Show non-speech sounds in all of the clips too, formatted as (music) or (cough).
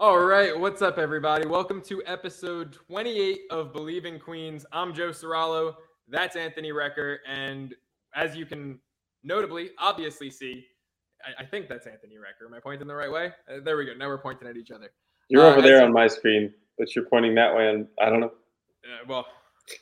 All right, what's up, everybody? Welcome to episode 28 of Bleav in Queens. I'm Joe Serralo. That's Anthony Recker. And as you can notably, obviously see, I, I think that's Anthony Recker. Am I pointing the right way? Uh, there we go. Now we're pointing at each other. You're Uh, over there on my screen, but you're pointing that way. And I don't know. Uh, well,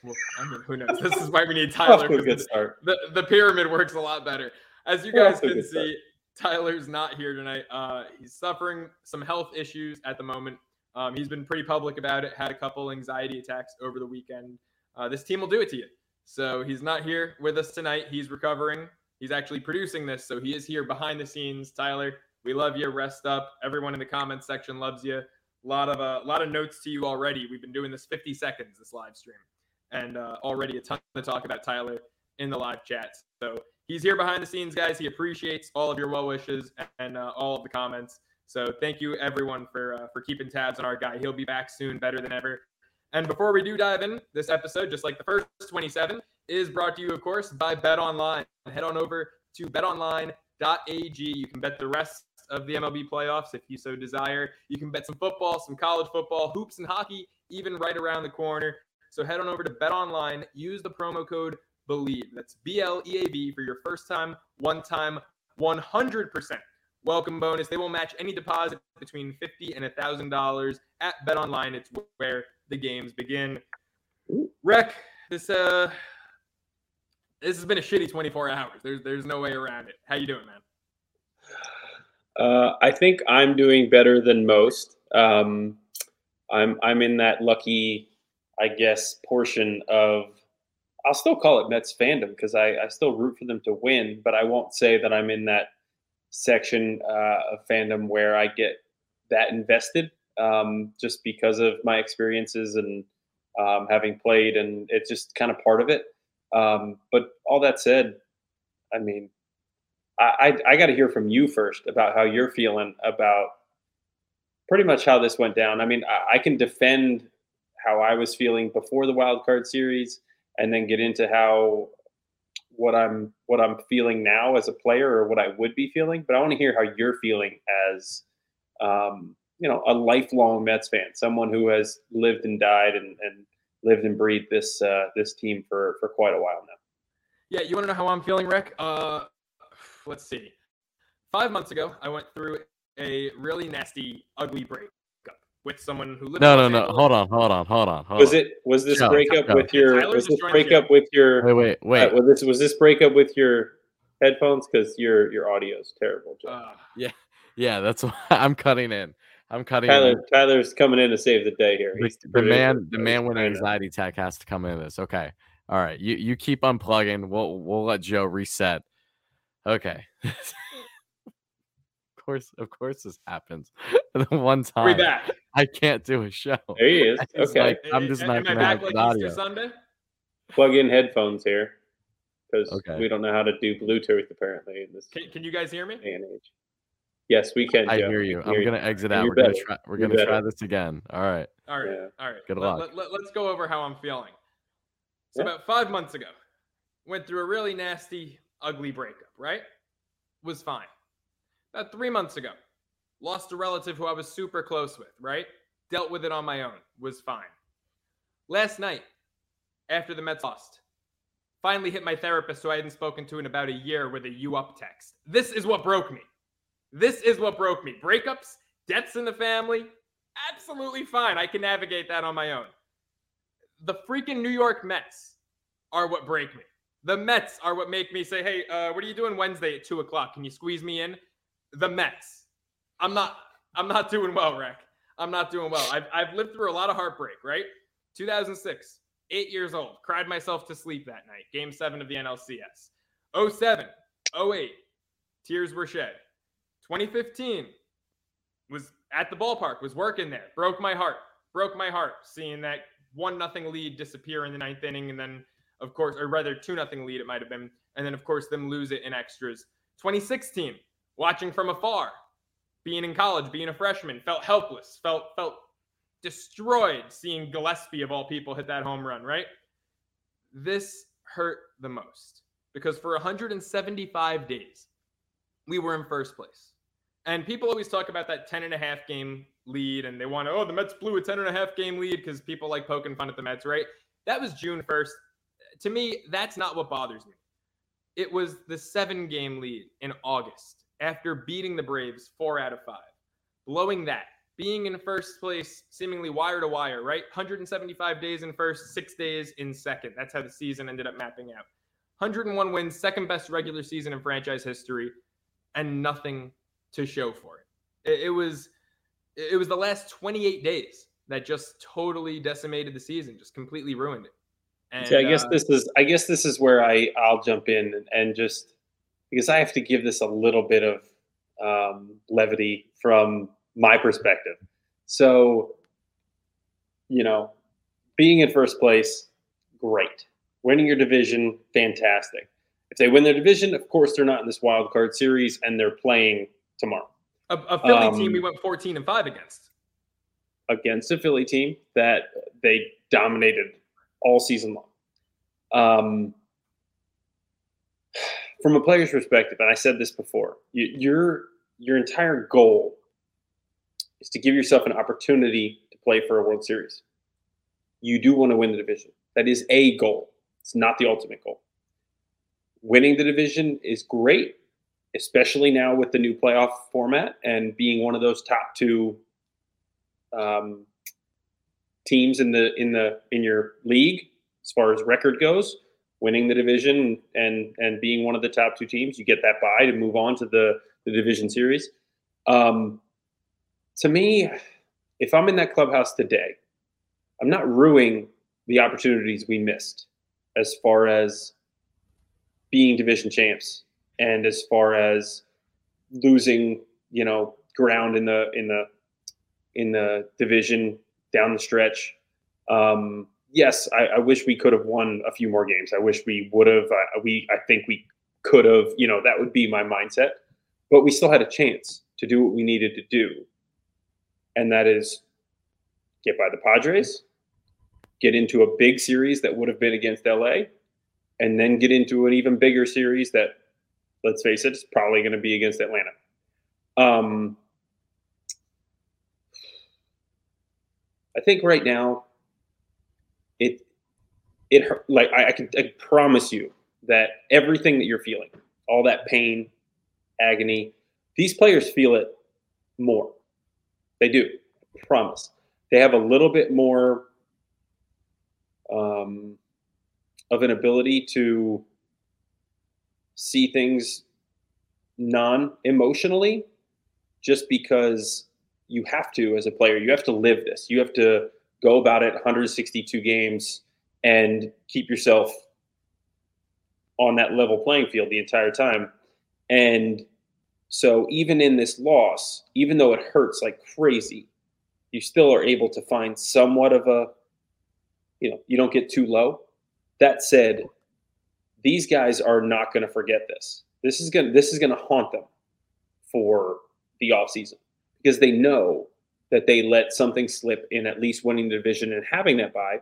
well, I mean, who knows? (laughs) This is why we need Tyler. to a 'cause good the- start. the, the pyramid works a lot better. As you guys can see, Tyler's not here tonight. Uh, he's suffering some health issues at the moment. Um, he's been pretty public about it. Had a couple anxiety attacks over the weekend. Uh, this team will do it to you. So he's not here with us tonight. He's recovering. He's actually producing this, so he is here behind the scenes. Tyler, we love you. Rest up. Everyone in the comments section loves you. A lot of a lot of notes to you already. We've been doing this 50 seconds this live stream, and uh, already a ton to talk about Tyler in the live chats. So he's here behind the scenes, guys. He appreciates all of your well wishes and uh, all of the comments. So thank you everyone for uh, for keeping tabs on our guy. He'll be back soon, better than ever. And before we do dive in, this episode, just like the first 27, is brought to you, of course, by Bet Online. Head on over to betonline.ag. You can bet the rest of the MLB playoffs if you so desire. You can bet some football, some college football, hoops and hockey, even right around the corner. So head on over to Bet Online. Use the promo code BLEAV. That's B L E A V for your first time, one time, 100% welcome bonus. They will match any deposit between fifty and thousand dollars at Bet Online. It's where the games begin. Rec, this uh, this has been a shitty 24 hours. There's there's no way around it. How you doing, man? Uh, I think I'm doing better than most. Um, I'm I'm in that lucky, I guess, portion of. I'll still call it Mets fandom because I, I still root for them to win, but I won't say that I'm in that section uh, of fandom where I get that invested um, just because of my experiences and um, having played, and it's just kind of part of it. Um, but all that said, I mean, I, I, I got to hear from you first about how you're feeling about pretty much how this went down. I mean, I, I can defend how I was feeling before the wild card series, and then get into how what I'm what I'm feeling now as a player or what I would be feeling. But I want to hear how you're feeling as um, you know a lifelong Mets fan, someone who has lived and died and, and lived and breathed this uh, this team for for quite a while now. Yeah, you want to know how I'm feeling, Rick? Uh, let's see. Five months ago, I went through a really nasty, ugly breakup with someone who lived. No, in no, no. Hold on, hold on, hold on. Hold Was on. it was this Joe, breakup Joe. with your Tyler was this joined the breakup with your Wait, wait, wait. uh, was this was this breakup with your headphones because your your audio is terrible, Joe. Uh, yeah, that's (laughs) why I'm cutting in. I'm cutting Tyler in. Tyler's coming in to save the day here. The, He's the pretty- man, the man with an anxiety attack has to come into this. Okay. All right. You you keep unplugging. We'll we'll let Joe reset. Okay. (laughs) of course, of course, this happens. (laughs) the one are we time back? I can't do a show. There he is. (laughs) Okay, like- I'm just not I gonna have like good audio. Sunday? plug in headphones here because Okay. we don't know how to do Bluetooth apparently in this Can, can you guys hear me? and age. Yes, we can. I Joe. hear you. can I'm gonna exit out. You We're gonna try. We're You gonna try this again. All right. All right. Yeah. All right. Good let, luck. Let, let, us go over how I'm feeling. So Yeah. about five months ago, went through a really nasty, ugly breakup. Right? Was fine. About three months ago, lost a relative who I was super close with. Right? Dealt with it on my own. Was fine. Last night, after the Mets lost, finally hit my therapist who I hadn't spoken to in about a year with a "you up" text. This is what broke me. This is what broke me. Breakups, deaths in the family, absolutely fine. I can navigate that on my own. The freaking New York Mets are what break me. The Mets are what make me say, "Hey, uh, what are you doing Wednesday at two o'clock? Can you squeeze me in?" The Mets. I'm not. I'm not doing well, Rec. I'm not doing well. I've I've lived through a lot of heartbreak. Right? 2006, eight years old, cried myself to sleep that night. Game seven of the NLCS. 07, 08, tears were shed. 2015 was at the ballpark, was working there, broke my heart, broke my heart seeing that one nothing lead disappear in the ninth inning, and then of course, or rather two nothing lead it might have been, and then of course them lose it in extras. 2016, watching from afar, being in college, being a freshman, felt helpless, felt felt destroyed seeing Gillaspie of all people hit that home run, right? This hurt the most because for 175 days we were in first place. And people always talk about that 10 and a half game lead and they want to, oh, the Mets blew a 10 and a half game lead because people like poking fun at the Mets, right? That was June 1st. To me, that's not what bothers me. It was the seven game lead in August after beating the Braves four out of five, blowing that, being in first place, seemingly wire to wire, right? 175 days in first, six days in second. That's how the season ended up mapping out. 101 wins, second best regular season in franchise history, and nothing to show for it. It, it was it was the last 28 days that just totally decimated the season, just completely ruined it. And, See, I guess uh, this is I guess this is where I I'll jump in and, and just because I have to give this a little bit of um, levity from my perspective. So, you know, being in first place, great. Winning your division, fantastic. If they win their division, of course, they're not in this wild card series and they're playing tomorrow. A, a Philly um, team we went 14 and 5 against. Against a Philly team that they dominated all season long. Um, from a player's perspective, and I said this before, you, your your entire goal is to give yourself an opportunity to play for a World Series. You do want to win the division. That is a goal. It's not the ultimate goal. Winning the division is great, especially now with the new playoff format and being one of those top two um, teams in the in the in your league as far as record goes winning the division and and being one of the top two teams, you get that bye to move on to the the division series. Um, to me, if I'm in that clubhouse today, I'm not ruining the opportunities we missed as far as being division champs and as far as losing, you know, ground in the in the in the division down the stretch. Um, yes, I, I, wish we could have won a few more games. I wish we would have. Uh, we, I think we could have. You know, that would be my mindset. But we still had a chance to do what we needed to do, and that is get by the Padres, get into a big series that would have been against LA, and then get into an even bigger series that, let's face it, is probably going to be against Atlanta. Um, I think right now it like I, I can I promise you that everything that you're feeling, all that pain, agony, these players feel it more. They do. I promise. They have a little bit more um, of an ability to see things non emotionally just because you have to as a player. You have to live this. You have to go about it 162 games and keep yourself on that level playing field the entire time. And so even in this loss, even though it hurts like crazy, you still are able to find somewhat of a, you know, you don't get too low. That said, these guys are not going to forget this. This is going to this is going to haunt them for the offseason because they know that they let something slip in at least winning the division and having that bye,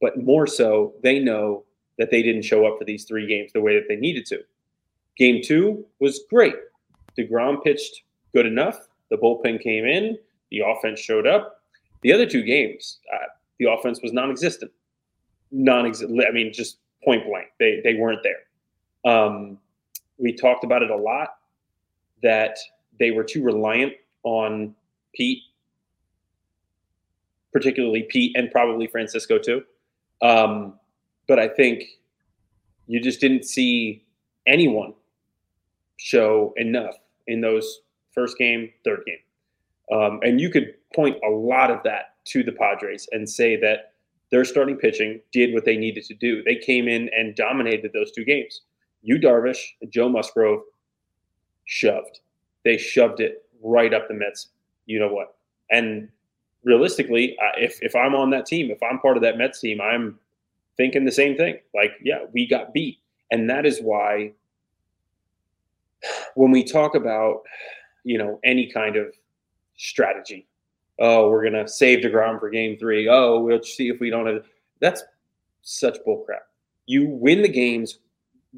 but more so, they know that they didn't show up for these three games the way that they needed to. Game two was great. DeGrom pitched good enough. The bullpen came in. The offense showed up. The other two games, uh, the offense was non-existent. Non-existent. I mean, just point blank. They they weren't there. Um, we talked about it a lot that they were too reliant on Pete particularly Pete and probably Francisco too. Um, but I think you just didn't see anyone show enough in those first game, third game. Um, and you could point a lot of that to the Padres and say that their starting pitching did what they needed to do. They came in and dominated those two games. You Darvish and Joe Musgrove shoved. They shoved it right up the Mets. You know what? And realistically, if if I'm on that team, if I'm part of that Mets team, I'm thinking the same thing. Like, yeah, we got beat, and that is why when we talk about you know any kind of strategy, oh, we're gonna save Degrom for Game Three. Oh, we'll see if we don't have. That's such bullcrap. You win the games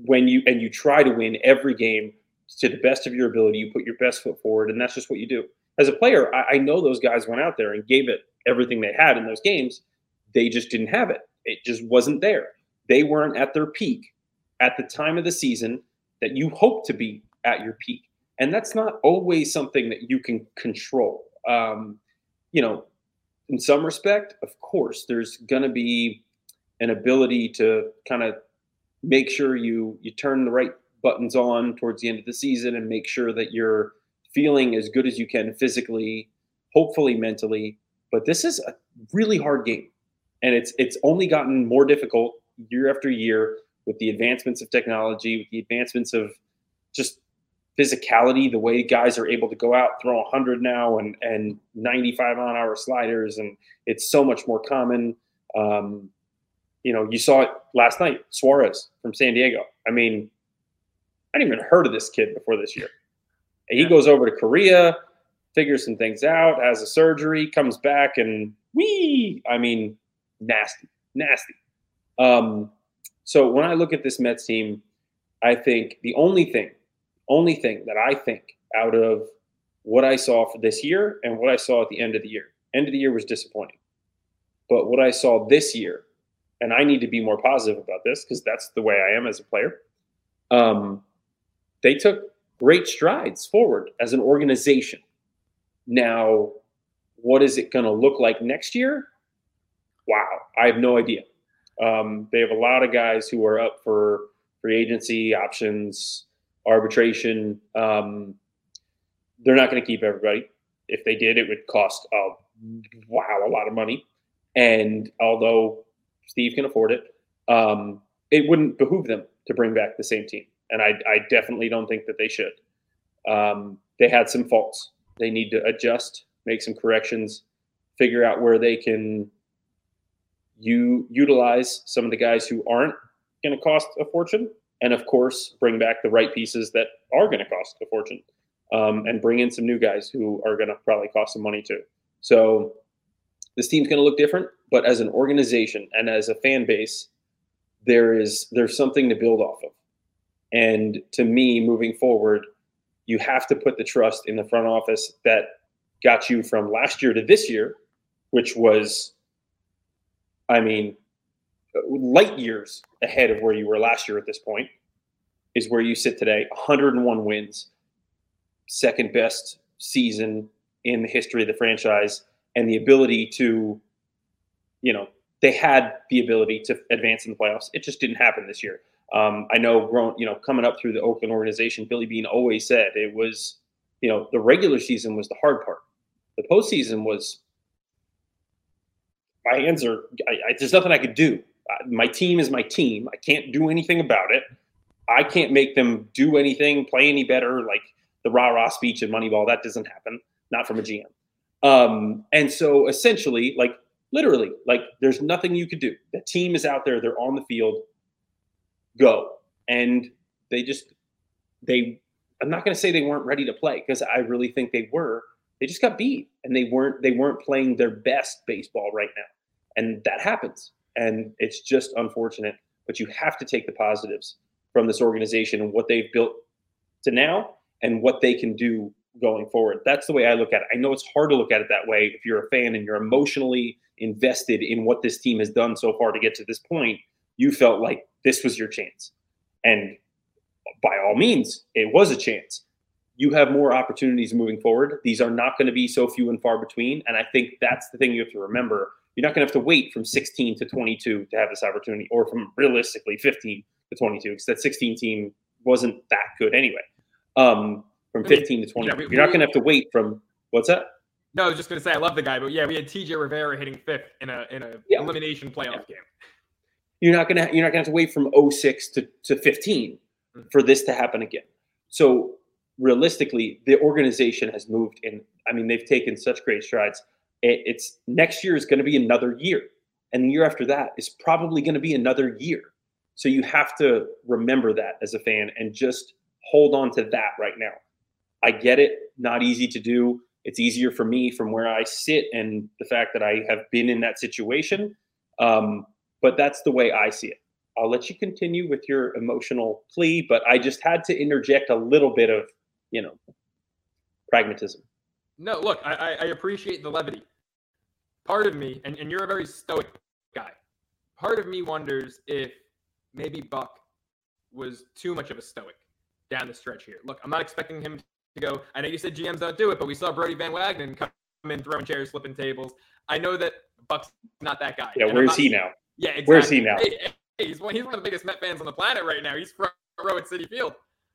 when you and you try to win every game to the best of your ability. You put your best foot forward, and that's just what you do. As a player, I, I know those guys went out there and gave it everything they had in those games. They just didn't have it. It just wasn't there. They weren't at their peak at the time of the season that you hope to be at your peak. And that's not always something that you can control. Um, you know, in some respect, of course, there's going to be an ability to kind of make sure you you turn the right buttons on towards the end of the season and make sure that you're feeling as good as you can physically, hopefully mentally. But this is a really hard game, and it's it's only gotten more difficult year after year with the advancements of technology, with the advancements of just physicality, the way guys are able to go out, throw 100 now and, and 95 on hour sliders. And it's so much more common. Um, you know, you saw it last night, Suarez from San Diego. I mean, I didn't even heard of this kid before this year. He yeah. goes over to Korea, figures some things out, has a surgery, comes back, and wee! I mean, nasty, nasty. Um, so when I look at this Mets team, I think the only thing only thing that I think out of what I saw for this year and what I saw at the end of the year. End of the year was disappointing. But what I saw this year, and I need to be more positive about this because that's the way I am as a player. Um, they took great strides forward as an organization. Now, what is it going to look like next year? Wow, I have no idea. Um, they have a lot of guys who are up for free agency options arbitration. Um, they're not going to keep everybody. If they did, it would cost a wow a lot of money. And although Steve can afford it, um, it wouldn't behoove them to bring back the same team. And I, I definitely don't think that they should. Um, they had some faults. They need to adjust, make some corrections, figure out where they can you utilize some of the guys who aren't going to cost a fortune and of course bring back the right pieces that are going to cost a fortune um, and bring in some new guys who are going to probably cost some money too so this team's going to look different but as an organization and as a fan base there is there's something to build off of and to me moving forward you have to put the trust in the front office that got you from last year to this year which was i mean light years ahead of where you were last year at this point is where you sit today 101 wins second best season in the history of the franchise and the ability to you know they had the ability to advance in the playoffs. It just didn't happen this year um, i know grown you know coming up through the oakland organization billy Beane always said it was you know the regular season was the hard part the postseason was my hands are I, I, there's nothing i could do my team is my team. I can't do anything about it. I can't make them do anything, play any better. Like the rah rah speech and Moneyball, that doesn't happen. Not from a GM. Um, and so essentially, like literally, like there's nothing you could do. The team is out there. They're on the field. Go. And they just they. I'm not going to say they weren't ready to play because I really think they were. They just got beat, and they weren't. They weren't playing their best baseball right now, and that happens and it's just unfortunate. But you have to take the positives from this organization and what they've built to now and what they can do going forward. That's the way I look at it. I know it's hard to look at it that way if you're a fan and you're emotionally invested in what this team has done so far to get to this point. You felt like this was your chance. And by all means, it was a chance. You have more opportunities moving forward. These are not going to be so few and far between. And I think that's the thing you have to remember you're not going to have to wait from 16 to 22 to have this opportunity, or from realistically 15 to 22, because that 16 team wasn't that good anyway. Um, from 15 to 20, yeah, we, you're not going to have to wait from what's that? No, I was just going to say I love the guy, but yeah, we had TJ Rivera hitting fifth in a in a yeah. elimination playoff yeah. game. You're not gonna you're not gonna have to wait from 06 to, to 15 mm-hmm. for this to happen again. So realistically, the organization has moved and I mean, they've taken such great strides it, it's next year is going to be another year, and the year after that is probably going to be another year. So you have to remember that as a fan and just hold on to that right now. I get it, not easy to do. It's easier for me from where I sit and the fact that I have been in that situation. Um, but that's the way I see it. I'll let you continue with your emotional plea, but I just had to interject a little bit of, you know, pragmatism. No, look, I, I appreciate the levity. Part of me, and, and you're a very stoic guy, part of me wonders if maybe Buck was too much of a stoic down the stretch here. Look, I'm not expecting him to go. I know you said GMs don't do it, but we saw Brodie Van Wagenen come in throwing chairs, flipping tables. I know that Buck's not that guy. Yeah, where's he now? Yeah, exactly. Where's he now? Hey, hey, he's, one, he's one of the biggest Met fans on the planet right now. He's front row at Citi Field.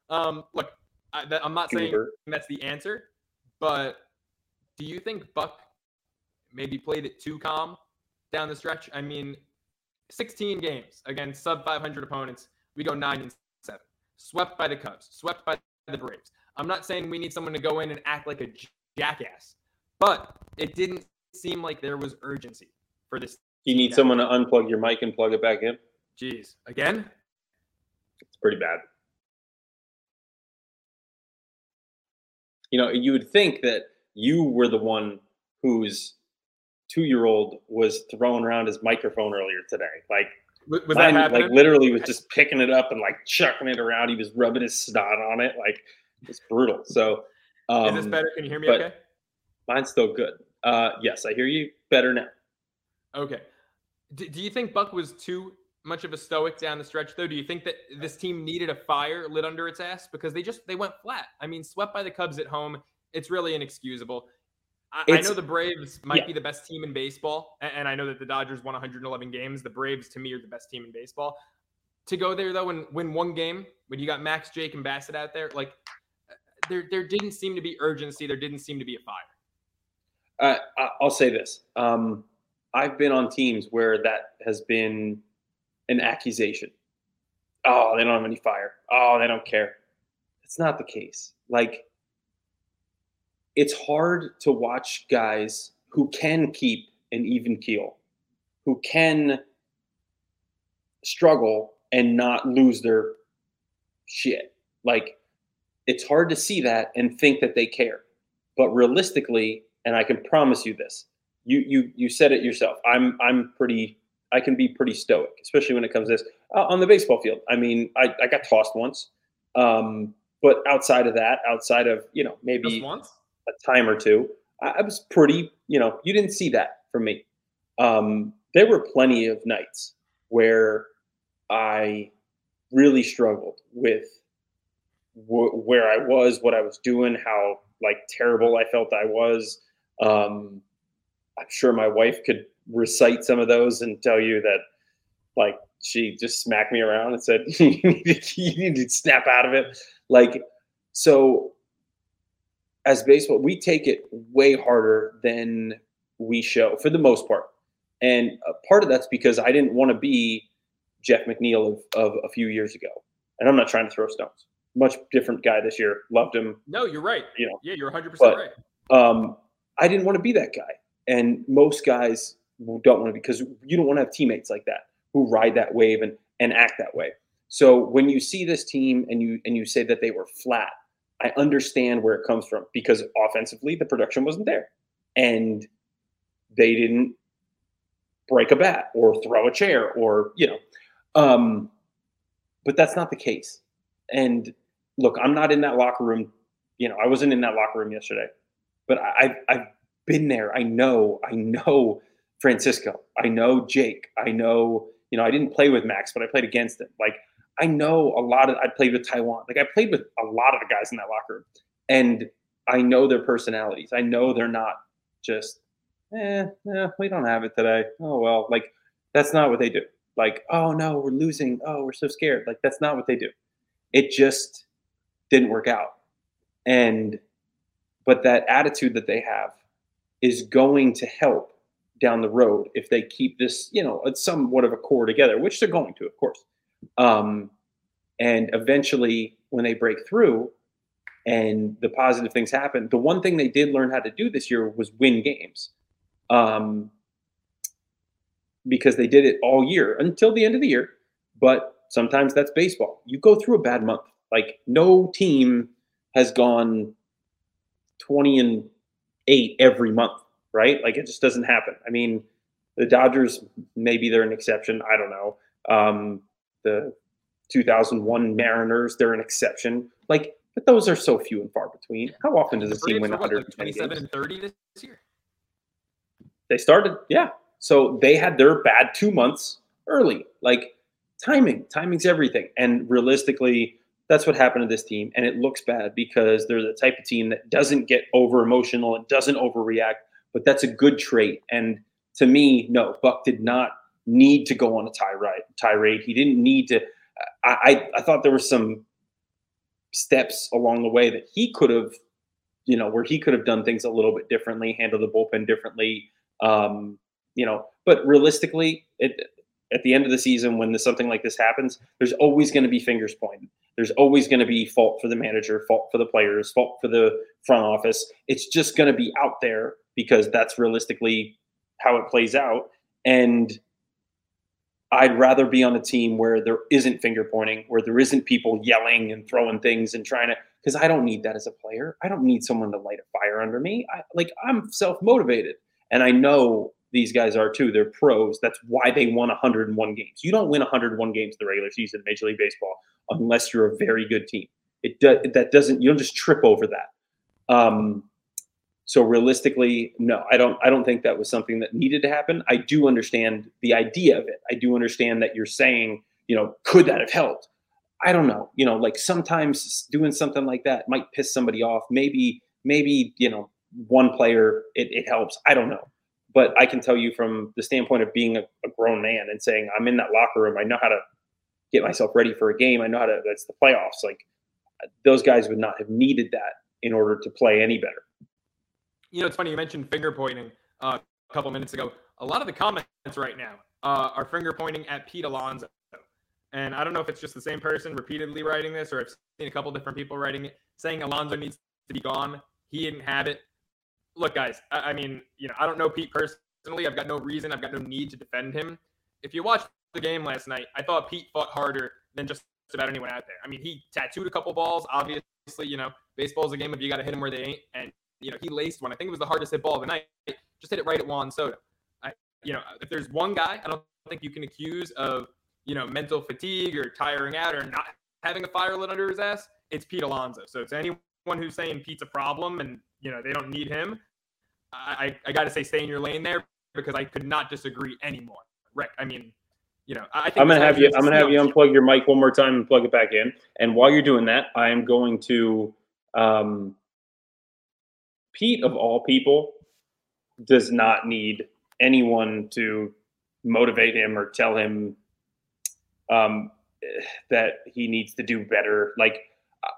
Um, look, I, am not saying that's the answer, but do you think Buck maybe played it too calm down the stretch? I mean, 16 games against sub 500 opponents. We go nine and seven. Swept by the Cubs. Swept by the Braves. I'm not saying we need someone to go in and act like a jackass, but it didn't seem like there was urgency for this. You need someone to unplug your mic and plug it back in. Jeez, again? It's pretty bad. You know, you would think that you were the one whose two-year-old was throwing around his microphone earlier today. Like, was mine, that like literally was just picking it up and like chucking it around. He was rubbing his snot on it. Like, it's brutal. So, um, is this um, better? Can you hear me? Okay. Mine's still good. Uh, yes, I hear you better now. Okay. D- do you think Buck was too much of a stoic down the stretch, though? Do you think that this team needed a fire lit under its ass because they just they went flat? I mean, swept by the Cubs at home. It's really inexcusable. I, I know the Braves might yeah. be the best team in baseball, and, and I know that the Dodgers won 111 games. The Braves, to me, are the best team in baseball. To go there though and win one game when you got Max, Jake, and Bassitt out there, like there there didn't seem to be urgency. There didn't seem to be a fire. Uh, I'll say this: um, I've been on teams where that has been an accusation. Oh, they don't have any fire. Oh, they don't care. It's not the case. Like, it's hard to watch guys who can keep an even keel, who can struggle and not lose their shit. Like, it's hard to see that and think that they care. But realistically, and I can promise you this, you you you said it yourself. I'm I'm pretty I can be pretty stoic, especially when it comes to this uh, on the baseball field. I mean, I, I got tossed once, um, but outside of that, outside of you know maybe once a time or two, I, I, was pretty. You know, you didn't see that from me. Um, there were plenty of nights where I really struggled with wh- where I was, what I was doing, how like terrible I felt I was. Um, I'm sure my wife could recite some of those and tell you that like she just smacked me around and said (laughs) you, need to, you need to snap out of it. Like so as baseball we take it way harder than we show for the most part. And part of that's because i didn't want to be jeff mcneil of, of a few years ago. And i'm not trying to throw stones. Much different guy this year. Loved him. No you're right. You know. Yeah you're 100% but, right. um, i didn't want to be that guy and most guys don't want to because you don't want to have teammates like that who ride that wave and, and act that way. So when you see this team and you and you say that they were flat, I understand where it comes from because offensively the production wasn't there. And they didn't break a bat or throw a chair or, you know. Um, but that's not the case. And look, I'm not in that locker room. You know, I wasn't in that locker room yesterday, but I, I've been there. I know, I know Francisco. I know Jake. I know, you know, I didn't play with Max, but I played against him. Like, I know a lot of, I played with Taijuan. Like, I played with a lot of the guys in that locker room. And I know their personalities. I know they're not just, eh, eh, we don't have it today. Oh, well, like, that's not what they do. Like, oh, no, we're losing. Oh, we're so scared. Like, that's not what they do. It just didn't work out. And, but that attitude that they have is going to help down the road if they keep this, you know, somewhat of a core together, which they're going to, of course. Um, and eventually, when they break through and the positive things happen, the one thing they did learn how to do this year was win games. Um, because they did it all year until the end of the year. But sometimes that's baseball. You go through a bad month. Like no team has gone 20 and 8 every month right? Like it just doesn't happen. I mean, the Dodgers maybe they're an exception. I don't know. Um, the 2001 Mariners, they're an exception. Like, but those are so few and far between. How often does a team win 120 27 and 30 this year? They started, yeah. So they had their bad two months early. Like timing, timing's everything. And realistically, that's what happened to this team. And it looks bad because they're the type of team that doesn't get over emotional and doesn't overreact, but that's a good trait. And to me, no, Buck did not need to go on a tirade. Tirade. He didn't need to. I, I, I thought there were some steps along the way that he could have, you know, where he could have done things a little bit differently, handled the bullpen differently. Um, you know, but realistically, it at the end of the season when something like this happens, there's always going to be fingers pointed. There's always going to be fault for the manager, fault for the players, fault for the front office. It's just going to be out there because that's realistically how it plays out. And I'd rather be on a team where there isn't finger pointing, where there isn't people yelling and throwing things and trying to, because I don't need that as a player. I don't need someone to light a fire under me. I, like I'm self motivated, and I know these guys are too. They're pros. That's why they won 101 games. You don't win 101 games in the regular season, Major League Baseball, unless you're a very good team. It does. That doesn't. You don't just trip over that. Um, so realistically, no, I don't. I don't think that was something that needed to happen. I do understand the idea of it. I do understand that you're saying, you know, could that have helped? I don't know. You know, like sometimes doing something like that might piss somebody off. Maybe, maybe you know, one player it, it helps. I don't know, but I can tell you from the standpoint of being a, a grown man and saying I'm in that locker room. I know how to get myself ready for a game. I know how to. That's the playoffs. Like those guys would not have needed that in order to play any better you know, it's funny you mentioned finger pointing uh, a couple minutes ago. A lot of the comments right now uh, are finger pointing at Pete Alonso. And I don't know if it's just the same person repeatedly writing this, or I've seen a couple different people writing it, saying Alonso needs to be gone. He didn't have it. Look, guys, I, I mean, you know, I don't know Pete personally. I've got no reason, I've got no need to defend him. If you watched the game last night, I thought Pete fought harder than just about anyone out there. I mean, he tattooed a couple balls. Obviously, you know, baseball's a game of you got to hit them where they ain't, and you know, he laced one. I think it was the hardest hit ball of the night. Just hit it right at Juan Soto. I, you know, if there's one guy, I don't think you can accuse of, you know, mental fatigue or tiring out or not having a fire lit under his ass. It's Pete Alonso. So to anyone who's saying Pete's a problem and you know they don't need him, I, I got to say stay in your lane there because I could not disagree anymore. Rick, I mean, you know, I think I'm gonna have you. I'm gonna have you unplug your mic one more time and plug it back in. And while you're doing that, I am going to um, Pete, of all people, does not need anyone to motivate him or tell him um, that he needs to do better. Like,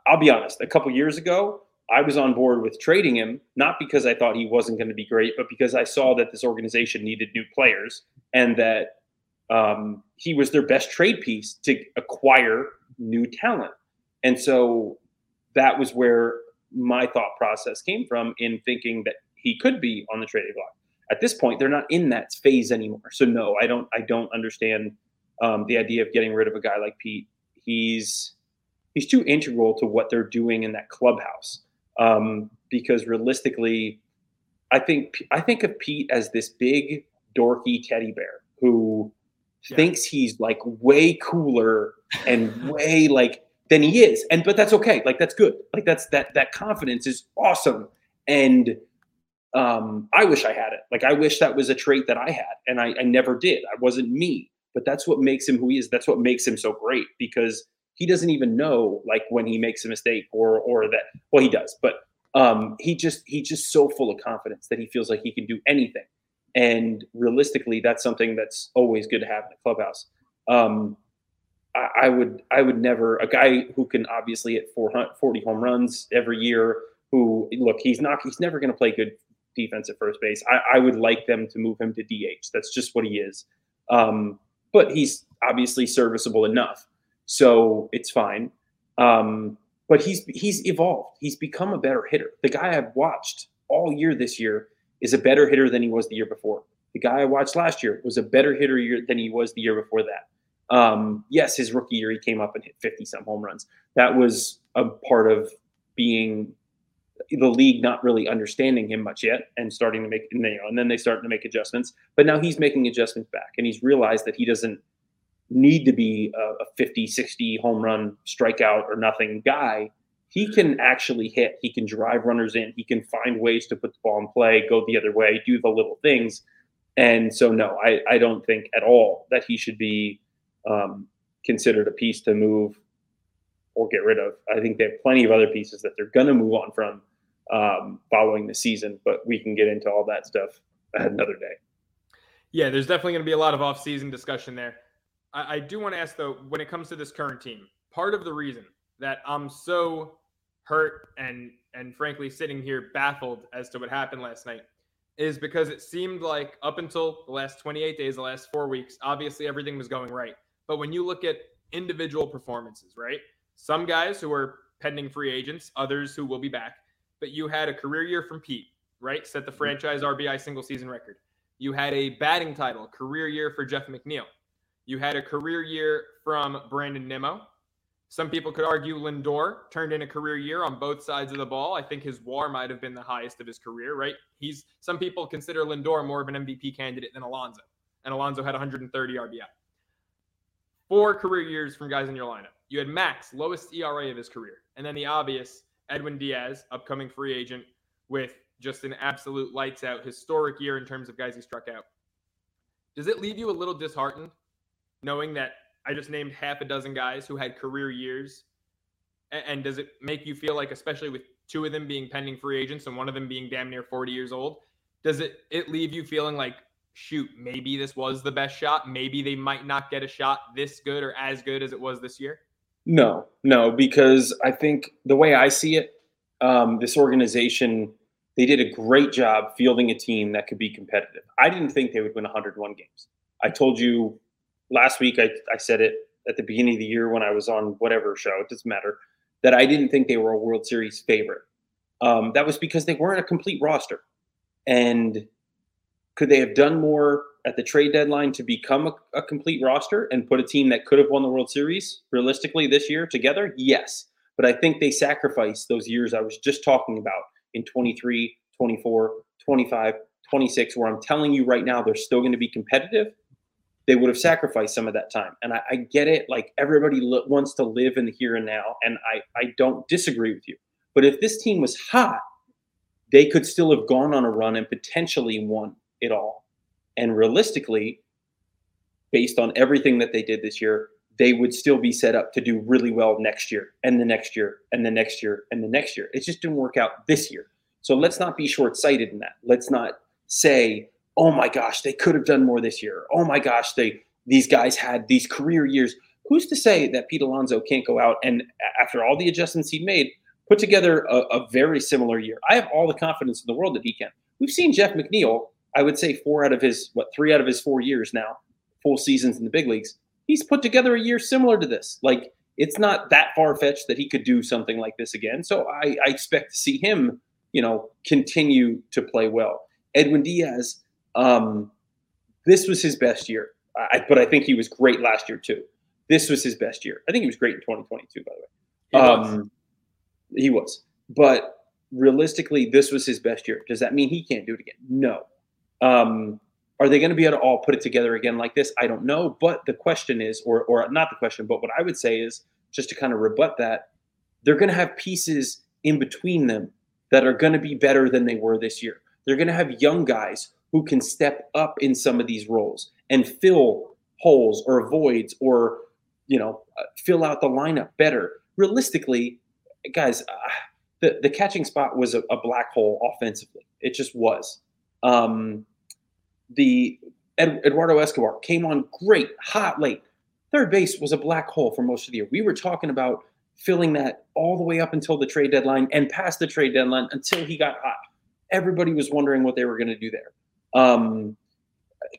I'll be honest, a couple years ago, I was on board with trading him, not because I thought he wasn't going to be great, but because I saw that this organization needed new players and that um, he was their best trade piece to acquire new talent. And so that was where my thought process came from in thinking that he could be on the trading block. At this point, they're not in that phase anymore. So no, I don't. I don't understand um, the idea of getting rid of a guy like Pete. He's he's too integral to what they're doing in that clubhouse. Um, because realistically, I think I think of Pete as this big dorky teddy bear who yeah. thinks he's like way cooler and (laughs) way like than he is. And but that's okay. Like that's good. Like that's that that confidence is awesome. And um, I wish I had it. Like I wish that was a trait that I had, and I, I never did. I wasn't me. But that's what makes him who he is. That's what makes him so great because he doesn't even know like when he makes a mistake or or that well he does, but um, he just he's just so full of confidence that he feels like he can do anything. And realistically, that's something that's always good to have in the clubhouse. Um, I, I would I would never a guy who can obviously hit 40 home runs every year. Who look he's not he's never going to play good defense at first base. I, I, would like them to move him to DH. That's just what he is. Um, but he's obviously serviceable enough, so it's fine. Um, but he's he's evolved. He's become a better hitter. The guy I've watched all year this year is a better hitter than he was the year before. The guy I watched last year was a better hitter year than he was the year before that. Um, yes, his rookie year he came up and hit 50 some home runs. That was a part of being the league not really understanding him much yet and starting to make you know, and then they start to make adjustments. But now he's making adjustments back and he's realized that he doesn't need to be a, a 50, 60 home run strikeout or nothing guy. He can actually hit. He can drive runners in. He can find ways to put the ball in play, go the other way, do the little things. And so, no, I, I don't think at all that he should be um, considered a piece to move or get rid of. I think they have plenty of other pieces that they're going to move on from um, following the season, but we can get into all that stuff another day. Yeah, there's definitely going to be a lot of off-season discussion there. I, I do want to ask though, when it comes to this current team, part of the reason that I'm so hurt and and frankly sitting here baffled as to what happened last night is because it seemed like up until the last 28 days, the last four weeks, obviously everything was going right. But when you look at individual performances, right? Some guys who are pending free agents, others who will be back. But you had a career year from Pete, right? Set the mm-hmm. franchise RBI single season record. You had a batting title, career year for Jeff McNeil. You had a career year from Brandon Nimmo. Some people could argue Lindor turned in a career year on both sides of the ball. I think his WAR might have been the highest of his career, right? He's some people consider Lindor more of an MVP candidate than Alonso, and Alonso had 130 RBI. Four career years from guys in your lineup. You had Max, lowest ERA of his career, and then the obvious Edwin Diaz, upcoming free agent, with just an absolute lights out historic year in terms of guys he struck out. Does it leave you a little disheartened knowing that I just named half a dozen guys who had career years? And does it make you feel like, especially with two of them being pending free agents and one of them being damn near 40 years old, does it it leave you feeling like, shoot, maybe this was the best shot? Maybe they might not get a shot this good or as good as it was this year? No, no, because I think the way I see it, um, this organization, they did a great job fielding a team that could be competitive. I didn't think they would win 101 games. I told you last week, I, I said it at the beginning of the year when I was on whatever show, it doesn't matter, that I didn't think they were a World Series favorite. Um, that was because they weren't a complete roster. And could they have done more at the trade deadline to become a, a, complete roster and put a team that could have won the World Series realistically this year together? Yes. But I think they sacrificed those years I was just talking about in 23, 24, 25, 26, where I'm telling you right now they're still going to be competitive they would have sacrificed some of that time. And I, I get it. Like everybody li- wants to live in the here and now. And I, I don't disagree with you. But if this team was hot, they could still have gone on a run and potentially won it all. And realistically, based on everything that they did this year, they would still be set up to do really well next year and the next year and the next year and the next year. It just didn't work out this year. So let's not be short sighted in that. Let's not say, oh my gosh, they could have done more this year. Oh my gosh, they these guys had these career years. Who's to say that Pete Alonso can't go out and after all the adjustments he made, put together a, a very similar year? I have all the confidence in the world that he can. We've seen Jeff McNeil, I would say four out of his what three out of his four years now, full seasons in the big leagues. He's put together a year similar to this. Like it's not that far fetched that he could do something like this again. So I, I expect to see him, you know, continue to play well. Edwin Diaz, um, this was his best year, I, but I think he was great last year too. This was his best year. I think he was great in 2022, by the way. He um, was. He was. But realistically, this was his best year. Does that mean he can't do it again? No. Um, are they going to be able to all put it together again like this? I don't know. But the question is, or or not the question, but what I would say is just to kind of rebut that, they're going to have pieces in between them that are going to be better than they were this year. They're going to have young guys who can step up in some of these roles and fill holes or voids or you know uh, fill out the lineup better. Realistically guys uh, the, the catching spot was a, a, black hole offensively. It just was. Um, the Ed, eduardo escobar came on great hot late. Third base was a black hole for most of the year. We were talking about filling that all the way up until the trade deadline and past the trade deadline until he got hot. Everybody was wondering what they were going to do there um,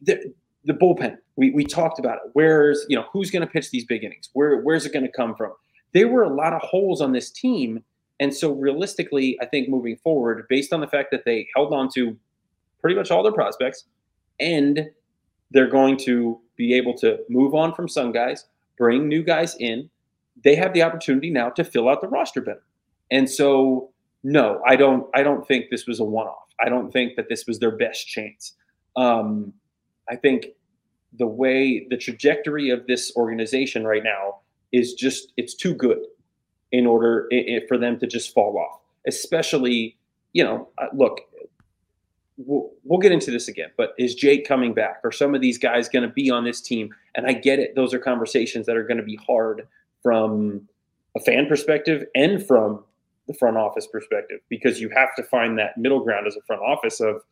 the, the bullpen, we, we talked about it. Where's, you know, who's going to pitch these big innings? Where, where's it going to come from? There were a lot of holes on this team. And so realistically, I think moving forward, based on the fact that they held on to pretty much all their prospects and they're going to be able to move on from some guys, bring new guys in, they have the opportunity now to fill out the roster better. And so no, I don't I don't think this was a one-off. I don't think that this was their best chance. Um, I think the way the trajectory of this organization right now is just it's too good in order for them to just fall off. Especially, you know, uh, look, we'll, we'll get into this again, but is Jake coming back? Are some of these guys going to be on this team? And I get it; those are conversations that are going to be hard from a fan perspective and from the front office perspective because you have to find that middle ground as a front office of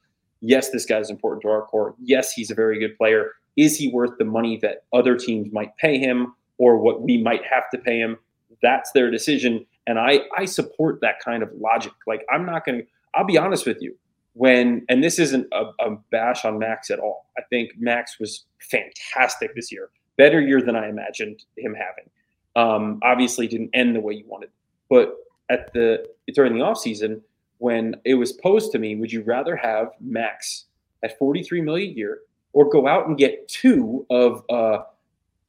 yes, this guy's important to our core. Yes, he's a very good player. Is he worth the money that other teams might pay him or what we might have to pay him? That's their decision. And I, I support that kind of logic. Like, I'm not going to, I'll be honest with you. When, and this isn't a, a bash on Max at all. I think Max was fantastic this year, better year than I imagined him having. Um, obviously, didn't end the way you wanted. But at the during the offseason, when it was posed to me, would you rather have Max at 43 million a year or go out and get two of uh,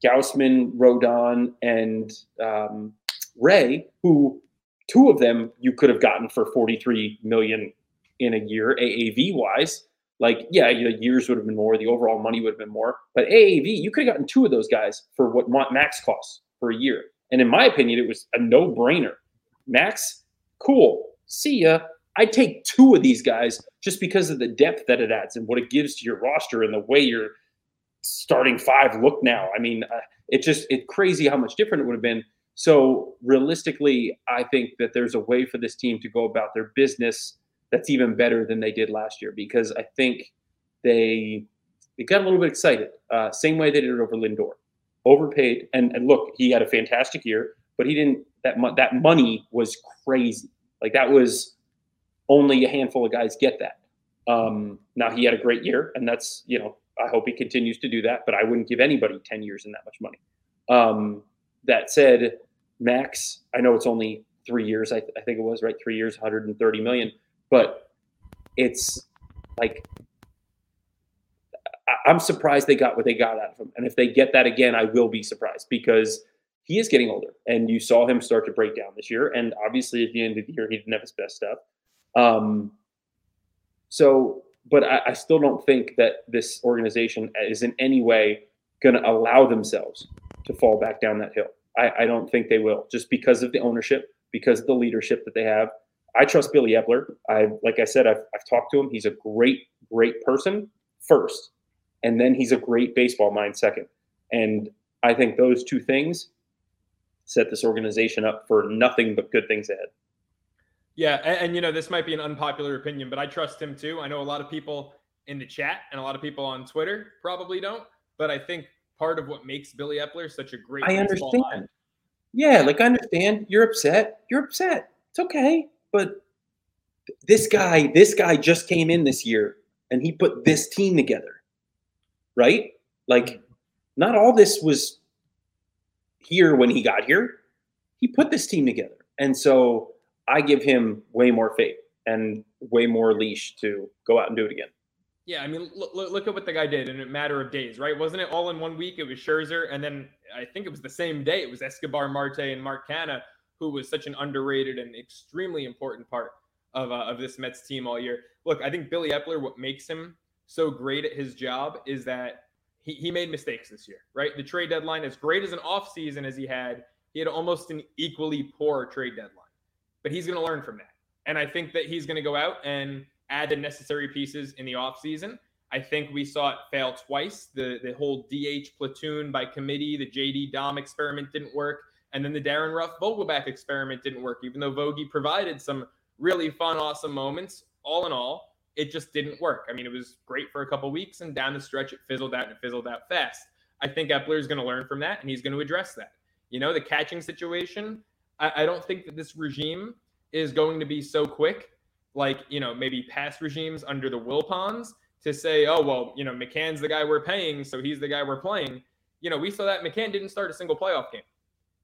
Gausman, Rodon, and um, Ray, who two of them you could have gotten for 43 million in a year AAV wise. Like, yeah, years would have been more, the overall money would have been more, but AAV, you could have gotten two of those guys for what Max costs for a year. And in my opinion, it was a no brainer. Max, cool. See ya. I take two of these guys just because of the depth that it adds and what it gives to your roster and the way your starting five look now. I mean, uh, it just it's crazy how much different it would have been. So realistically, I think that there's a way for this team to go about their business that's even better than they did last year because I think they they got a little bit excited. Uh, same way they did it over Lindor, overpaid. And, and look, he had a fantastic year, but he didn't. That mo- that money was crazy. Like that was only a handful of guys get that. Um, now he had a great year, and that's you know I hope he continues to do that. But I wouldn't give anybody ten years and that much money. Um, that said, Max, I know it's only three years. I, I think it was right, three years, 130 million. But it's like I, I'm surprised they got what they got out of him. And if they get that again, I will be surprised because he is getting older. And you saw him start to break down this year. And obviously, at the end of the year, he didn't have his best stuff. Um, so, but I, I still don't think that this organization is in any way going to allow themselves to fall back down that hill. I, I, don't think they will, just because of the ownership, because of the leadership that they have. I trust Billy Eppler. I, like I said, I've, I've talked to him. He's a great, great person first, and then he's a great baseball mind second. And I think those two things set this organization up for nothing but good things ahead. Yeah, and, and, you know this might be an unpopular opinion, but I trust him too. I know a lot of people in the chat and a lot of people on Twitter probably don't, but I think part of what makes Billy Eppler such a great I understand. Mind. Yeah, like I understand. You're upset. You're upset. It's okay, but this guy, this guy just came in this year and he put this team together. Right? Like mm-hmm. not all this was here when he got here. He put this team together. And so I give him way more faith and way more leash to go out and do it again. Yeah, I mean, look, look at what the guy did in a matter of days, right? Wasn't it all in one week? It was Scherzer, and then I think it was the same day. It was Escobar, Marte, and Mark Canha, who was such an underrated and extremely important part of uh, of this Mets team all year. Look, I think Billy Eppler, what makes him so great at his job is that he, he made mistakes this year, right? The trade deadline, as great as an offseason as he had, he had almost an equally poor trade deadline but he's going to learn from that. And I think that he's going to go out and add the necessary pieces in the offseason. I think we saw it fail twice. The the whole DH platoon by committee, the JD Dom experiment didn't work, and then the Darin Ruf Vogelbach experiment didn't work. Even though Vogie provided some really fun, awesome moments, all in all, it just didn't work. I mean, it was great for a couple weeks, and down the stretch, it fizzled out and it fizzled out fast. I think Eppler is going to learn from that, and he's going to address that. You know, the catching situation. I, I don't think that this regime is going to be so quick, like, you know, maybe past regimes under the Wilpons to say, oh, well, you know, McCann's the guy we're paying, so he's the guy we're playing. You know, we saw that McCann didn't start a single playoff game.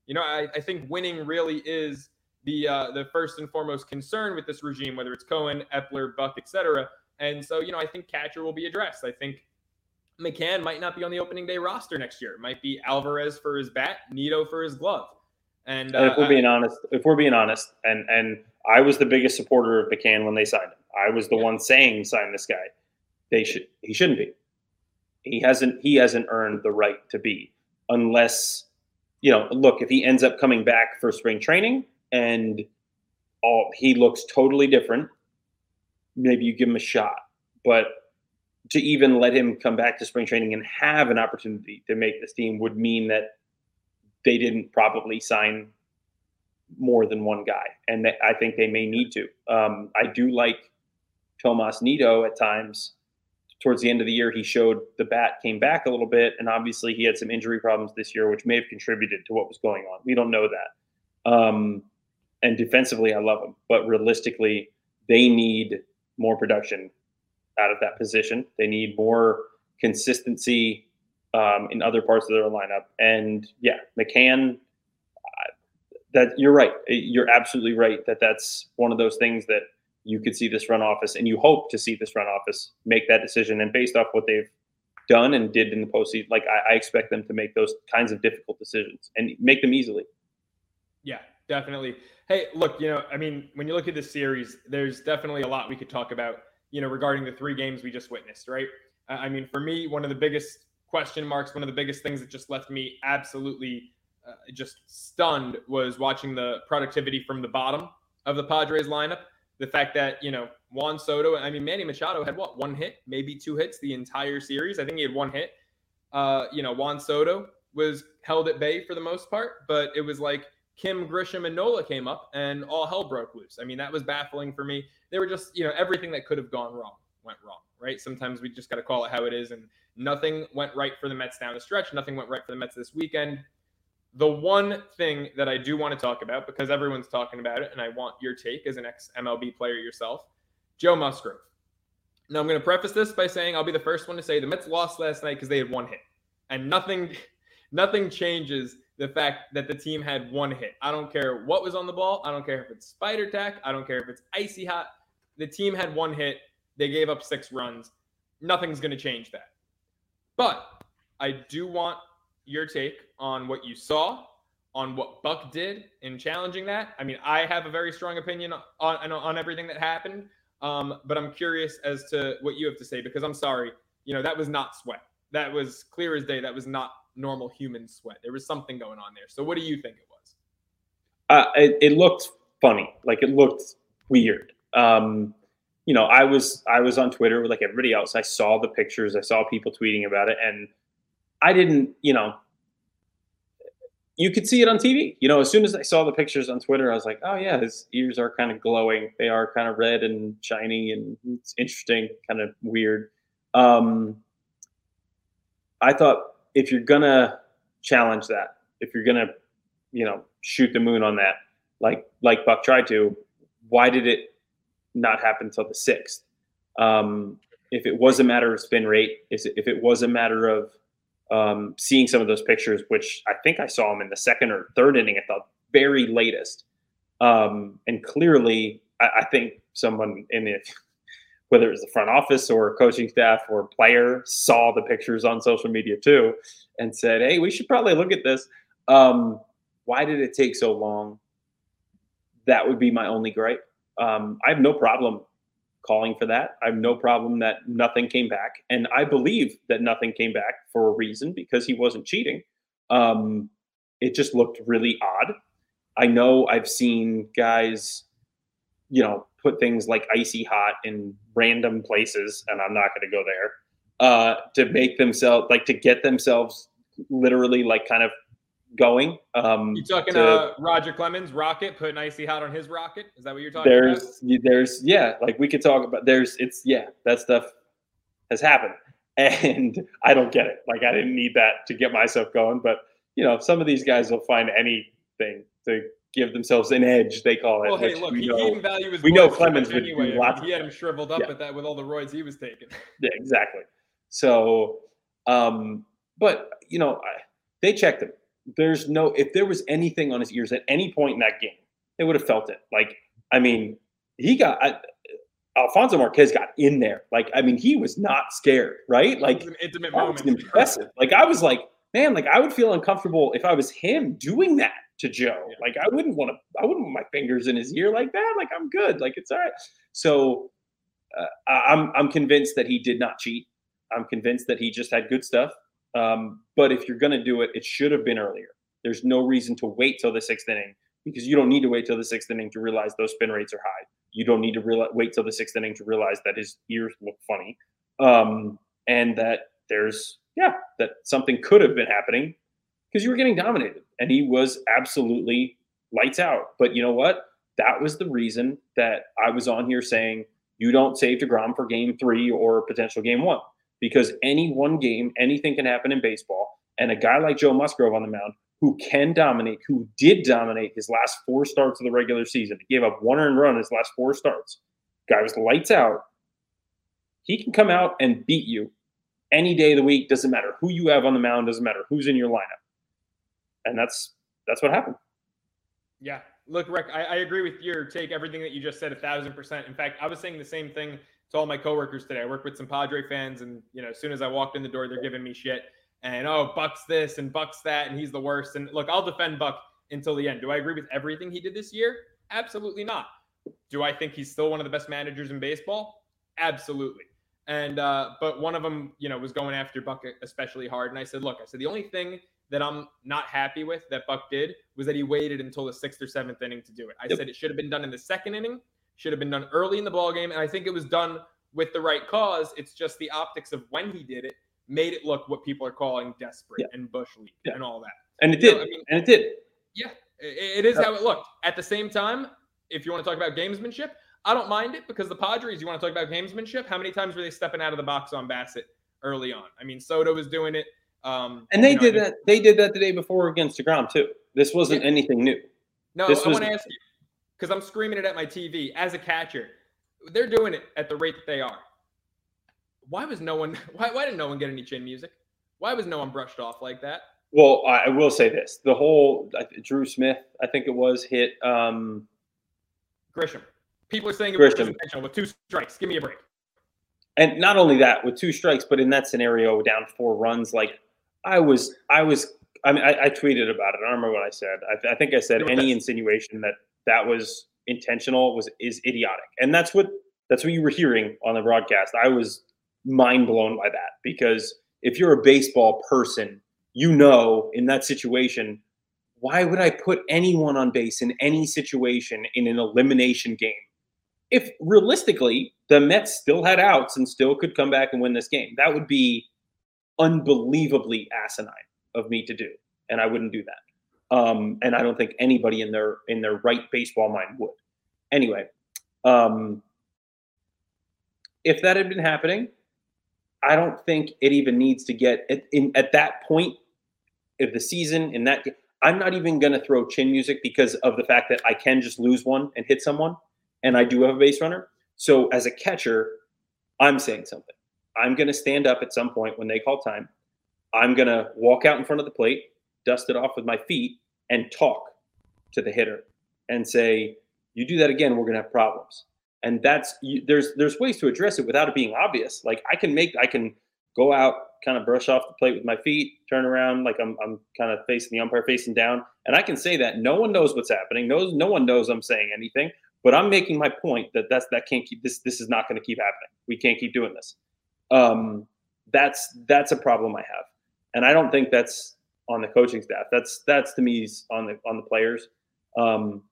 You know, I, I think winning really is the uh, the first and foremost concern with this regime, whether it's Cohen, Eppler, Buck, etc. And so, you know, I think catcher will be addressed. I think McCann might not be on the opening day roster next year. It might be Alvarez for his bat, Nido for his glove. And, and if we're uh, being honest, if we're being honest, and and I was the biggest supporter of McCann when they signed him. I was the yeah. one saying sign this guy. They should he shouldn't be. He hasn't he hasn't earned the right to be unless you know, look, if he ends up coming back for spring training and all he looks totally different, maybe you give him a shot. But to even let him come back to spring training and have an opportunity to make this team would mean that they didn't probably sign more than one guy, and I think they may need to. Um, I do like Tomas Nido at times. Towards the end of the year, he showed the bat came back a little bit, and obviously he had some injury problems this year, which may have contributed to what was going on. We don't know that. Um, and defensively, I love them. but realistically, they need more production out of that position. They need more consistency um, in other parts of their lineup. And yeah, McCann. That you're right. You're absolutely right that that's one of those things that you could see this front office, and you hope to see this front office make that decision. And based off what they've done and did in the postseason, like I, I expect them to make those kinds of difficult decisions and make them easily. Yeah, definitely. Hey, look, you know, I mean, when you look at this series, there's definitely a lot we could talk about, you know, regarding the three games we just witnessed, right? I mean, for me, one of the biggest question marks, one of the biggest things that just left me absolutely uh, just stunned was watching the productivity from the bottom of the Padres lineup the fact that you know Juan Soto, I mean Manny Machado had what one hit, maybe two hits the entire series. I think he had one hit. Uh, you know Juan Soto was held at bay for the most part, but it was like Kim Grisham and Nola came up and all hell broke loose. I mean that was baffling for me. They were just you know everything that could have gone wrong went wrong, right? Sometimes we just got to call it how it is, and nothing went right for the Mets down the stretch. Nothing went right for the Mets this weekend. The one thing that I do want to talk about, because everyone's talking about it, and I want your take as an ex MLB player yourself, Joe Musgrove. Now, I'm going to preface this by saying I'll be the first one to say the Mets lost last night because they had one hit, and nothing, (laughs) nothing changes the fact that the team had one hit. I don't care what was on the ball. I don't care if it's spider tack. I don't care if it's icy hot. The team had one hit. They gave up six runs. Nothing's going to change that. But I do want your take on what you saw, on what Buck did in challenging that. I mean, I have a very strong opinion on on, on everything that happened, um, but I'm curious as to what you have to say because I'm sorry, you know, that was not sweat. That was clear as day. That was not normal human sweat. There was something going on there. So, what do you think it was? Uh, it, it looked funny. Like it looked weird. Um, you know, I was I was on Twitter with like everybody else. I saw the pictures. I saw people tweeting about it, and I didn't, you know, you could see it on TV. You know, as soon as I saw the pictures on Twitter, I was like, oh yeah, his ears are kind of glowing. They are kind of red and shiny, and it's interesting, kind of weird. Um, I thought if you're gonna challenge that, if you're gonna, you know, shoot the moon on that, like like Buck tried to, why did it not happen until the sixth? Um, if it was a matter of spin rate, if it was a matter of um, seeing some of those pictures, which I think I saw him in the second or third inning at the very latest. Um, and clearly, I, I, think someone in it, whether it was the front office or coaching staff or player, saw the pictures on social media too and said, hey, we should probably look at this. Um, why did it take so long? That would be my only gripe. Um, I have no problem calling for that. I have no problem that nothing came back. And I believe that nothing came back for a reason because he wasn't cheating. Um, it just looked really odd. I know I've seen guys, you know, put things like icy hot in random places, and I'm not going to go there, uh, to make themselves, like, to get themselves literally, like, kind of going. Um, you talking to uh, Roger Clemens rocket putting icy hot on his rocket? Is that what you're talking there's, about? There's yeah, like we could talk about there's it's yeah, that stuff has happened. (laughs) And I don't get it. Like I didn't need that to get myself going. But you know, some of these guys will find anything to give themselves an edge. They call it. Well, hey, look, we he know, didn't value his. We know Clemens would anyway. do lots he had him shriveled up yeah. at that with all the roids he was taking. (laughs) Yeah, exactly. So, um, but you know, I, they checked him there's no if there was anything on his ears at any point in that game, they would have felt it. Like, I mean, he got I, Alfonso Marquez got in there. Like, I mean, he was not scared, right? Like, an intimate moment. impressive. like, I was like, man, like I would feel uncomfortable if I was him doing that to Joe. Yeah. Like, I wouldn't want to. I wouldn't want my fingers in his ear like that. Like, I'm good. Like, it's all right. So, uh, I'm I'm convinced that he did not cheat. I'm convinced that he just had good stuff. Um, but if you're going to do it, it should have been earlier. There's no reason to wait till the sixth inning because you don't need to wait till the sixth inning to realize those spin rates are high. You don't need to wait till the sixth inning to realize that his ears look funny, um, and that there's yeah that something could have been happening because you were getting dominated, and he was absolutely lights out. But you know what? That was the reason that I was on here saying you don't save Degrom for Game Three or potential Game One because any one game, anything can happen in baseball, and a guy like Joe Musgrove on the mound who can dominate, who did dominate his last four starts of the regular season. He gave up one earned run his last four starts. Guy was lights out. He can come out and beat you any day of the week. Doesn't matter who you have on the mound. Doesn't matter who's in your lineup. And that's that's what happened. Yeah. Look, Rick, I, I agree with your take. Everything that you just said, a thousand percent. In fact, I was saying the same thing to all my coworkers today. I work with some Padre fans, and you know, as soon as I walked in the door, they're giving me shit and oh, Buck's this and Buck's that, and he's the worst. And look, I'll defend Buck until the end. Do I agree with everything he did this year? Absolutely not. Do I think he's still one of the best managers in baseball? Absolutely. And uh, but one of them, you know, was going after Buck especially hard. And I said, look, I said the only thing that I'm not happy with that Buck did was that he waited until the sixth or seventh inning to do it. I yep. said it should have been done in the second inning, should have been done early in the ball game, and I think it was done with the right cause. It's just the optics of when he did it made it look what people are calling desperate yeah. and bush league yeah. and all that. And it you did. Know, I mean, and it did. Yeah, it, it is how it looked. At the same time, if you want to talk about gamesmanship, I don't mind it because the Padres, you want to talk about gamesmanship? How many times were they stepping out of the box on Bassitt early on? I mean, Soto was doing it. Um, and they did I mean? that. They did that the day before against Degrom too. This wasn't yeah. anything new. No, this I was, want to ask you because I'm screaming it at my TV as a catcher. They're doing it at the rate that they are why was no one (laughs) why why did no one get any chin music? Why was no one brushed off like that? Well, I will say this: the whole Drew Smith, I think it was, hit um, Grisham. People are saying it was intentional with two strikes. Give me a break. And not only that, with two strikes, but in that scenario, down four runs, like I was, I was. I mean, I, I tweeted about it. I don't remember what I said. I, I think I said any insinuation that that was intentional was is idiotic, and that's what that's what you were hearing on the broadcast. I was mind blown by that because if you're a baseball person, you know in that situation, why would I put anyone on base in any situation in an elimination game? If realistically the Mets still had outs and still could come back and win this game, that would be unbelievably asinine of me to do, and I wouldn't do that. Um, and I don't think anybody in their in their right baseball mind would. Anyway, um, if that had been happening, I don't think it even needs to get at, in, at that point of the season. In that, I'm not even going to throw chin music because of the fact that I can just lose one and hit someone, and I do have a base runner. So as a catcher, I'm saying something. I'm going to stand up at some point when they call time. I'm going to walk out in front of the plate, dust it off with my feet, and talk to the hitter and say, "You do that again, we're going to have problems." and that's you, there's there's ways to address it without it being obvious like i can make i can go out kind of brush off the plate with my feet turn around like i'm, I'm kind of facing the umpire facing down and i can say that no one knows what's happening no, no one knows i'm saying anything but i'm making my point that that's that can't keep this this is not going to keep happening we can't keep doing this um that's that's a problem i have and i don't think that's on the coaching staff that's that's to me on the on the players um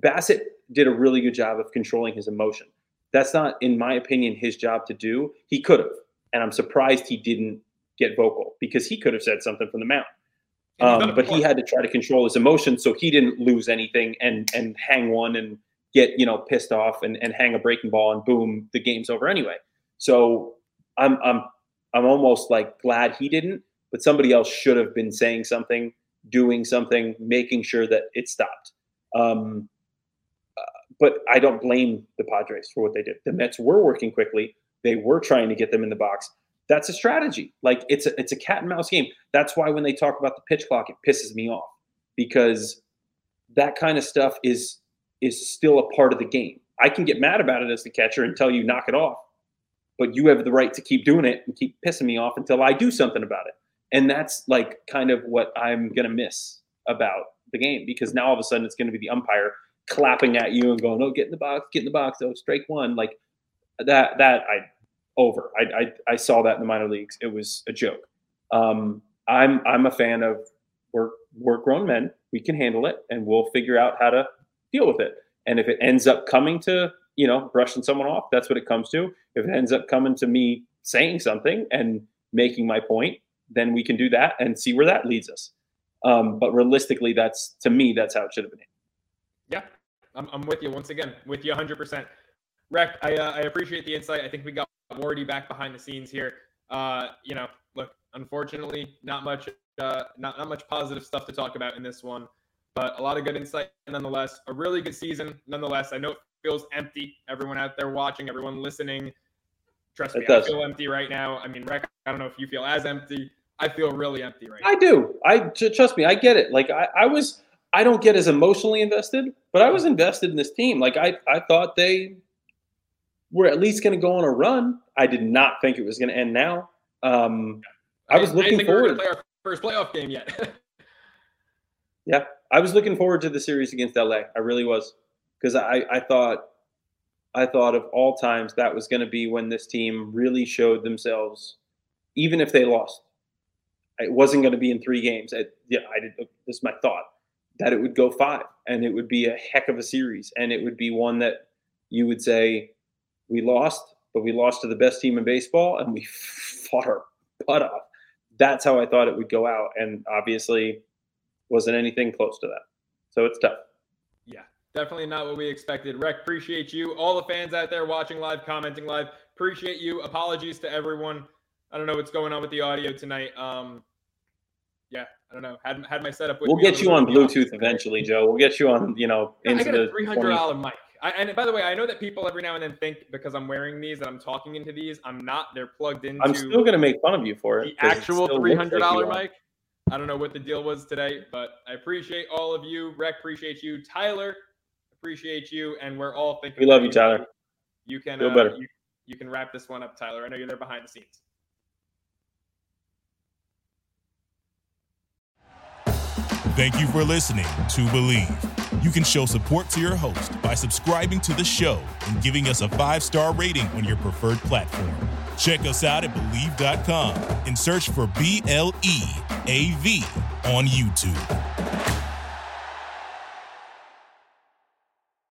bassitt did a really good job of controlling his emotion. That's not, in my opinion, his job to do. He could have, and I'm surprised he didn't get vocal because he could have said something from the mound. Um, but he had to try to control his emotions so he didn't lose anything and and hang one and get you know pissed off and, and hang a breaking ball and boom the game's over anyway. So I'm I'm I'm almost like glad he didn't, but somebody else should have been saying something, doing something, making sure that it stopped. Um, but I don't blame the Padres for what they did. The Mets were working quickly. They were trying to get them in the box. That's a strategy. Like it's a it's a cat and mouse game. That's why when they talk about the pitch clock, it pisses me off because that kind of stuff is is still a part of the game. I can get mad about it as the catcher and tell you knock it off, but you have the right to keep doing it and keep pissing me off until I do something about it. And that's like kind of what I'm gonna miss about the game because now all of a sudden it's going to be the umpire clapping at you and going, "Oh, get in the box, get in the box." Oh, strike one. Like that. That I over. I, I, I saw that in the minor leagues. It was a joke. Um, I'm I'm a fan of we're we're grown men. We can handle it, and we'll figure out how to deal with it. And if it ends up coming to you know brushing someone off, that's what it comes to. If it ends up coming to me saying something and making my point, then we can do that and see where that leads us. Um, but realistically, that's to me, that's how it should have been. Yeah, I'm, I'm with you once again, with you 100%. Rec, I, uh, I appreciate the insight. I think we got Wardy back behind the scenes here. Uh, you know, look, unfortunately, not much, uh, not not much positive stuff to talk about in this one, but a lot of good insight nonetheless. A really good season nonetheless. I know feels empty. Everyone out there watching, everyone listening, trust me, I feel empty right now. I mean, Rec, I don't know if you feel as empty. I feel really empty right now. I do. I trust me. I get it. Like I, I was. I don't get as emotionally invested, but I was invested in this team. Like I, I thought they were at least going to go on a run. I did not think it was going to end now. Um, I, I was looking I forward. to play our first playoff game yet. (laughs) yeah, I was looking forward to the series against LA. I really was because I, I thought I thought of all times that was going to be when this team really showed themselves, even if they lost. It wasn't going to be in three games. I, yeah, I did. This is my thought that it would go five, and it would be a heck of a series, and it would be one that you would say we lost, but we lost to the best team in baseball, and we (laughs) fought our butt off. That's how I thought it would go out, and obviously, wasn't anything close to that. So it's tough. Definitely not what we expected. Rec, appreciate you. All the fans out there watching live, commenting live, appreciate you. Apologies to everyone. I don't know what's going on with the audio tonight. Um, yeah, I don't know. Had had my setup. With We'll get you on Bluetooth eventually, Joe. We'll get you on. You know, into I got a three hundred dollar mic. I, and by the way, I know that people every now and then think because I'm wearing these that I'm talking into these. I'm not. They're plugged into. I'm still gonna make fun of you for it. The actual three hundred dollar like mic. I don't know what the deal was today, but I appreciate all of you. Rec, appreciate you. Tyler, appreciate you, and we're all thinking. We love you, Tyler. You can feel uh, better. You, you can wrap this one up, Tyler. I know you're there behind the scenes. Thank you for listening to Bleav. You can show support to your host by subscribing to the show and giving us a five star rating on your preferred platform. Check us out at Bleav.com and search for B L E A V on YouTube.